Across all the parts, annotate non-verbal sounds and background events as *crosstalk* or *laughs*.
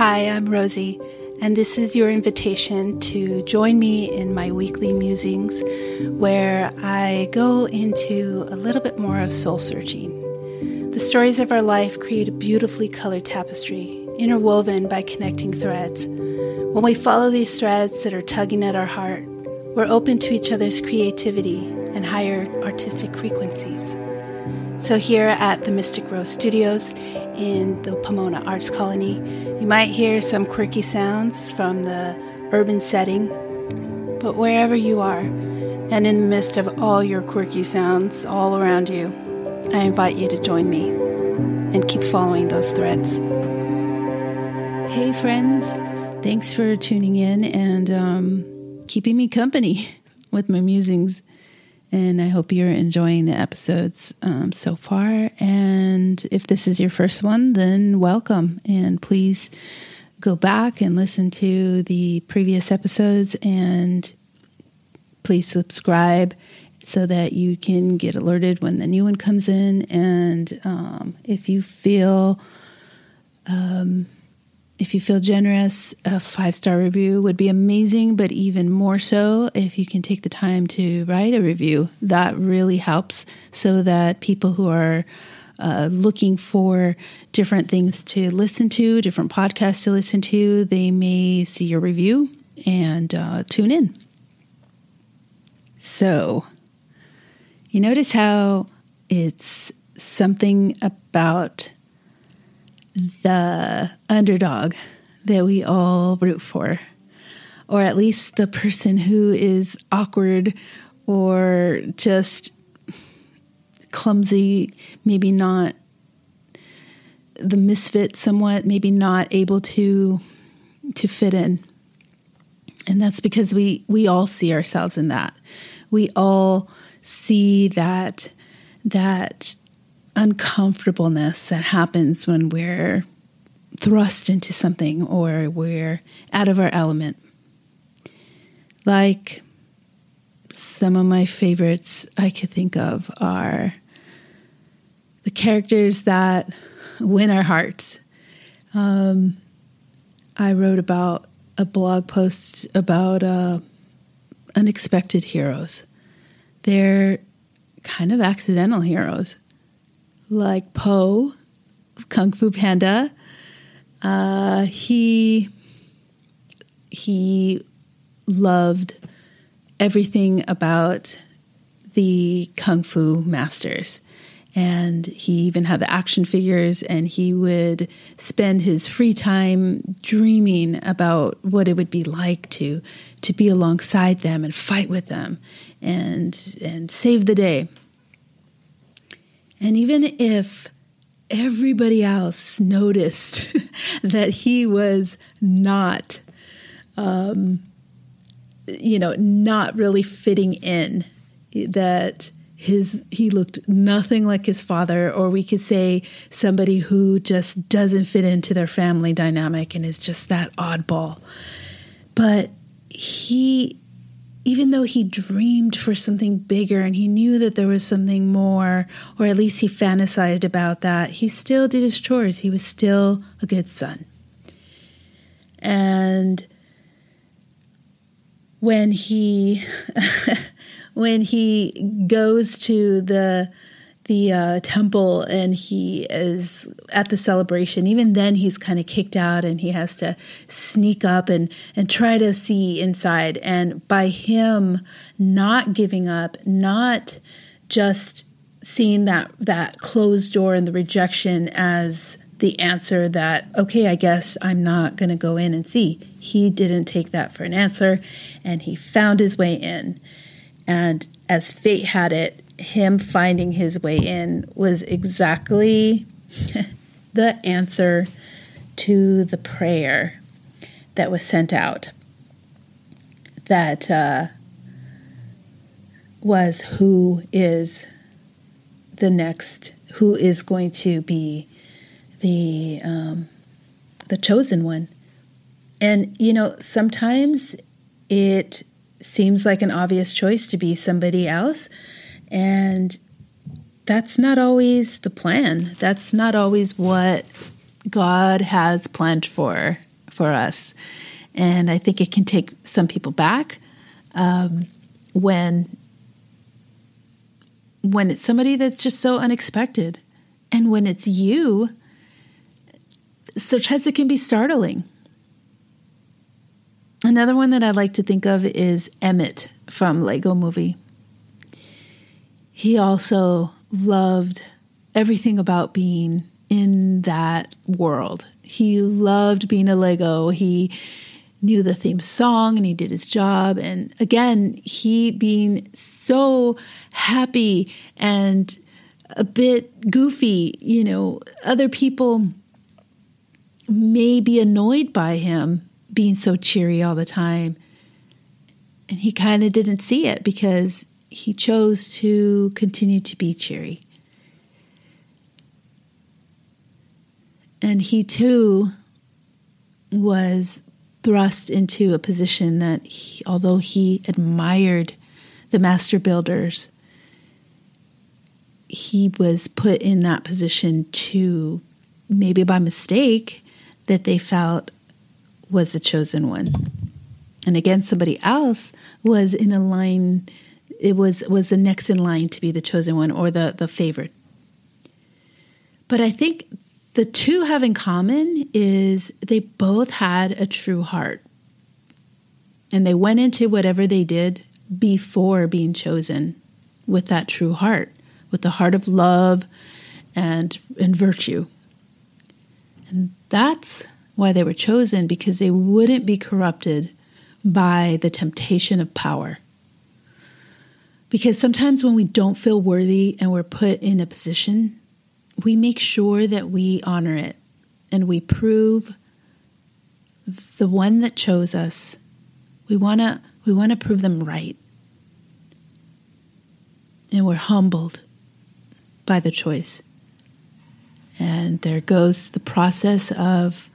Hi, I'm Rosie, and this is your invitation to join me in my weekly musings where I go into a little bit more of soul searching. The stories of our life create a beautifully colored tapestry, interwoven by connecting threads. When we follow these threads that are tugging at our heart, we're open to each other's creativity and higher artistic frequencies. So, here at the Mystic Rose Studios in the Pomona Arts Colony, you might hear some quirky sounds from the urban setting. But wherever you are, and in the midst of all your quirky sounds all around you, I invite you to join me and keep following those threads. Hey, friends, thanks for tuning in and um, keeping me company *laughs* with my musings. And I hope you're enjoying the episodes um, so far. And if this is your first one, then welcome. And please go back and listen to the previous episodes and please subscribe so that you can get alerted when the new one comes in. And um, if you feel um, if you feel generous, a five star review would be amazing, but even more so if you can take the time to write a review. That really helps so that people who are uh, looking for different things to listen to, different podcasts to listen to, they may see your review and uh, tune in. So, you notice how it's something about the underdog that we all root for, or at least the person who is awkward or just clumsy, maybe not the misfit somewhat, maybe not able to to fit in. And that's because we we all see ourselves in that. We all see that that uncomfortableness that happens when we're thrust into something or we're out of our element. Like some of my favorites I could think of are the characters that win our hearts. Um, I wrote about a blog post about uh, unexpected heroes. They're kind of accidental heroes like Po, Kung Fu Panda. Uh, he he loved everything about the kung fu masters and he even had the action figures and he would spend his free time dreaming about what it would be like to to be alongside them and fight with them and and save the day and even if everybody else noticed *laughs* that he was not, um, you know, not really fitting in, that his he looked nothing like his father or we could say somebody who just doesn't fit into their family dynamic and is just that oddball. But he even though he dreamed for something bigger and he knew that there was something more, or at least he fantasized about that, he still did his chores. He was still a good son. And when he *laughs* when he goes to the the uh, temple and he is at the celebration, even then he's kind of kicked out and he has to sneak up and, and try to see inside. And by him not giving up, not just seeing that, that closed door and the rejection as the answer that, okay, I guess I'm not going to go in and see. He didn't take that for an answer and he found his way in. And as fate had it, him finding his way in was exactly *laughs* the answer to the prayer that was sent out. That uh, was who is the next, who is going to be the um, the chosen one. And you know, sometimes it seems like an obvious choice to be somebody else and that's not always the plan. That's not always what God has planned for for us. And I think it can take some people back um, when when it's somebody that's just so unexpected, and when it's you. Sometimes it can be startling. Another one that I like to think of is Emmett from Lego Movie. He also loved everything about being in that world. He loved being a Lego. He knew the theme song and he did his job. And again, he being so happy and a bit goofy, you know, other people may be annoyed by him being so cheery all the time. And he kind of didn't see it because he chose to continue to be cheery. And he too was thrust into a position that, he, although he admired the master builders, he was put in that position to, maybe by mistake, that they felt was the chosen one. And again, somebody else was in a line, it was, was the next in line to be the chosen one or the, the favored. But I think the two have in common is they both had a true heart. And they went into whatever they did before being chosen with that true heart, with the heart of love and, and virtue. And that's why they were chosen, because they wouldn't be corrupted by the temptation of power. Because sometimes when we don't feel worthy and we're put in a position we make sure that we honor it and we prove the one that chose us. We want to we want to prove them right. And we're humbled by the choice. And there goes the process of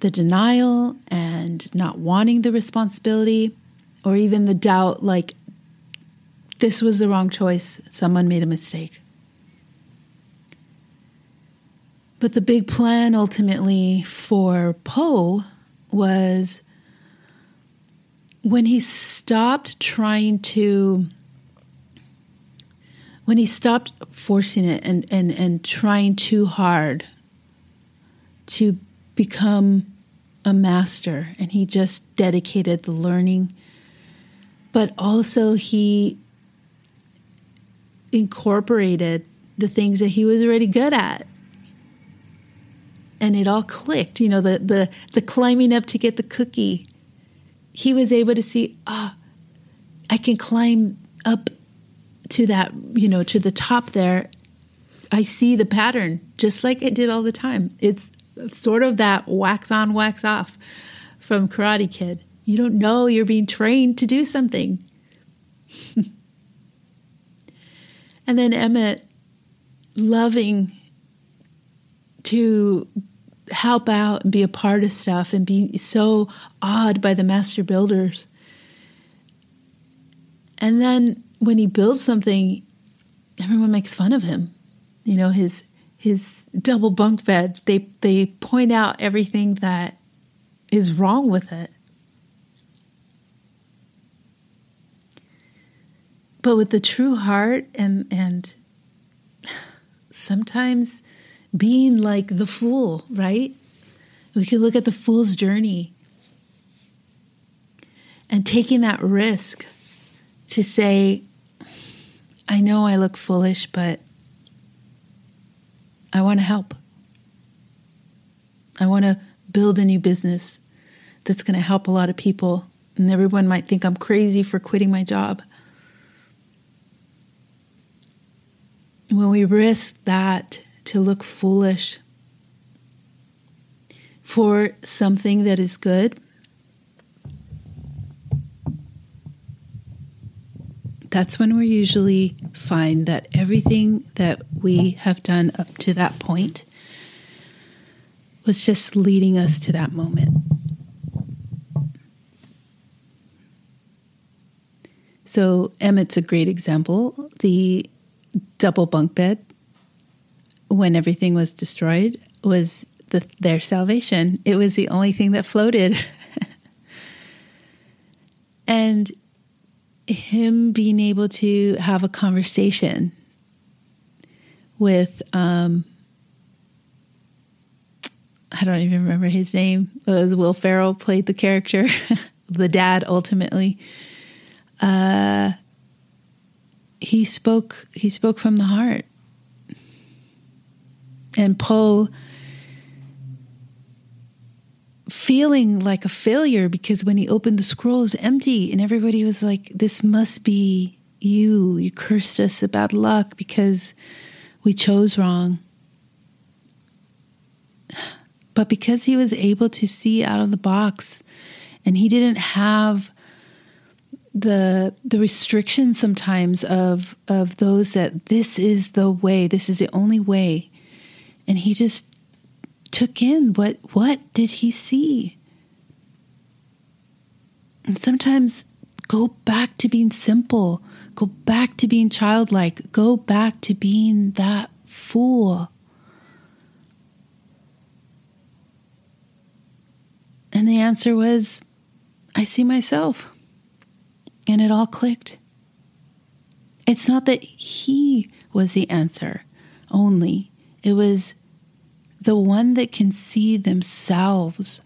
the denial and not wanting the responsibility or even the doubt like this was the wrong choice, someone made a mistake. But the big plan ultimately for Po was when he stopped trying to when he stopped forcing it and, and, and trying too hard to become a master and he just dedicated the learning but also he incorporated the things that he was already good at and it all clicked. You know, the the the climbing up to get the cookie. He was able to see, ah, oh, I can climb up to that, you know, to the top there. I see the pattern just like it did all the time. It's sort of that wax on, wax off from Karate Kid. You don't know you're being trained to do something. *laughs* and then Emmett loving to help out and be a part of stuff and be so awed by the master builders. And then when he builds something, everyone makes fun of him. You know, his his double bunk bed, they they point out everything that is wrong with it. But with the true heart and and sometimes being like the fool, right? We could look at the fool's journey and taking that risk to say, I know I look foolish, but I want to help. I want to build a new business that's going to help a lot of people. And everyone might think I'm crazy for quitting my job. When we risk that to look foolish for something that is good. That's when we usually find that everything that we have done up to that point was just leading us to that moment. So, Emmett's a great example. The double bunk bed when everything was destroyed was the, their salvation. It was the only thing that floated. *laughs* and him being able to have a conversation with um, I don't even remember his name. It was Will Ferrell played the character, *laughs* the dad ultimately. Uh, he spoke he spoke from the heart. And Po feeling like a failure because when he opened the scroll is empty and everybody was like this must be you you cursed us about luck because we chose wrong but because he was able to see out of the box and he didn't have the the restrictions sometimes of of those that this is the way this is the only way. And he just took in what what did he see? And sometimes go back to being simple go back to being childlike go back to being that fool. And the answer was i see myself and it all clicked it's not that he was the answer only it was the one that can see themselves.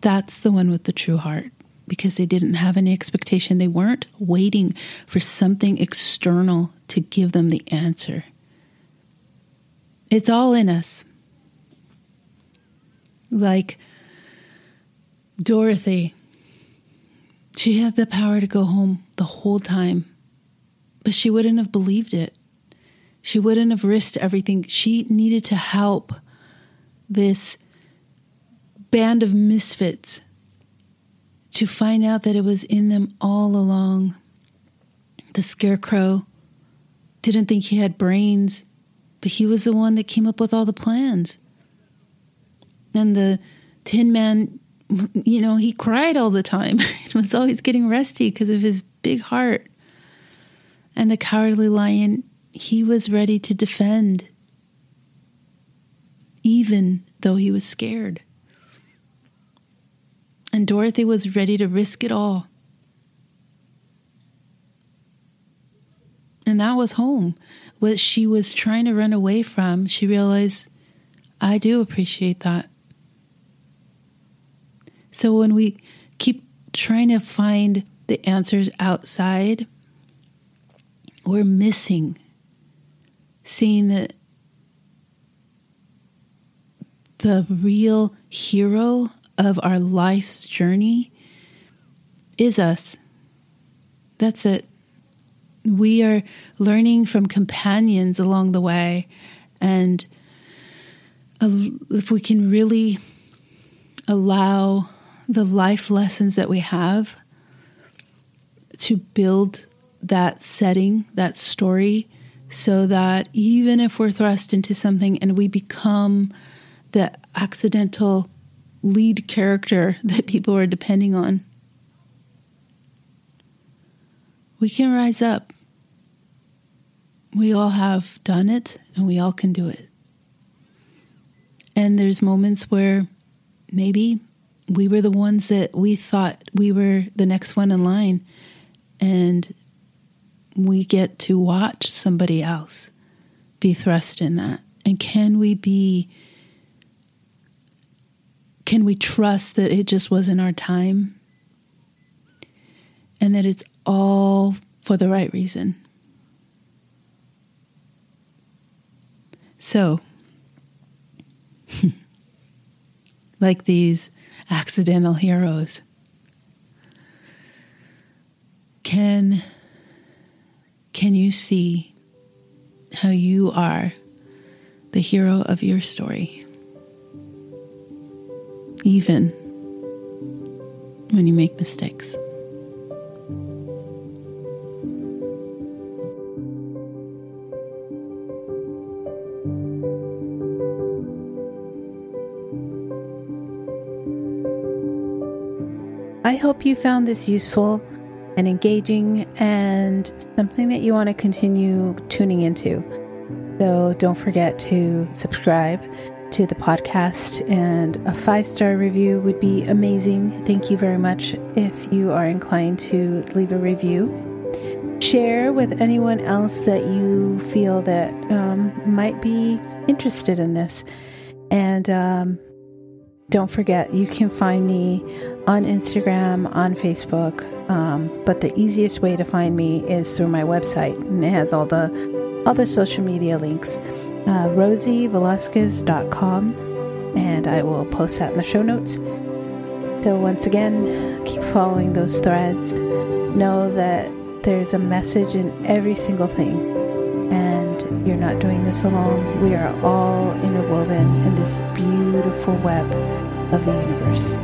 That's the one with the true heart because they didn't have any expectation. They weren't waiting for something external to give them the answer. It's all in us. Like Dorothy, she had the power to go home the whole time, but she wouldn't have believed it. She wouldn't have risked everything. She needed to help this band of misfits to find out that it was in them all along. The scarecrow didn't think he had brains, but he was the one that came up with all the plans. And the Tin Man, you know, he cried all the time. *laughs* he was always getting rusty because of his big heart. And the Cowardly Lion he was ready to defend, even though he was scared. And Dorothy was ready to risk it all. And that was home. What she was trying to run away from, she realized, I do appreciate that. So when we keep trying to find the answers outside, we're missing seeing that the real hero of our life's journey is us. That's it. We are learning from companions along the way. And uh, if we can really allow the life lessons that we have to build that setting, that story, so that even if we're thrust into something and we become the accidental lead character *laughs* that people are depending on, we can rise up. We all have done it and we all can do it. And there's moments where maybe we were the ones that we thought we were the next one in line and we get to watch somebody else be thrust in that? And can we be, can we trust that it just wasn't our time? And that it's all for the right reason? So, *laughs* like these accidental heroes, can can you see how you are the hero of your story? Even when you make mistakes. I hope you found this useful and engaging and something that you want to continue tuning into. So don't forget to subscribe to the podcast, and a five star review would be amazing. Thank you very much if you are inclined to leave a review. Share with anyone else that you feel that um, might be interested in this. And um, don't forget, you can find me on Instagram, on Facebook. Um, but the easiest way to find me is through my website, and it has all the other social media links uh, rosievelasquez.com, and I will post that in the show notes. So, once again, keep following those threads. Know that there's a message in every single thing, and you're not doing this alone. We are all interwoven in this beautiful web of the universe.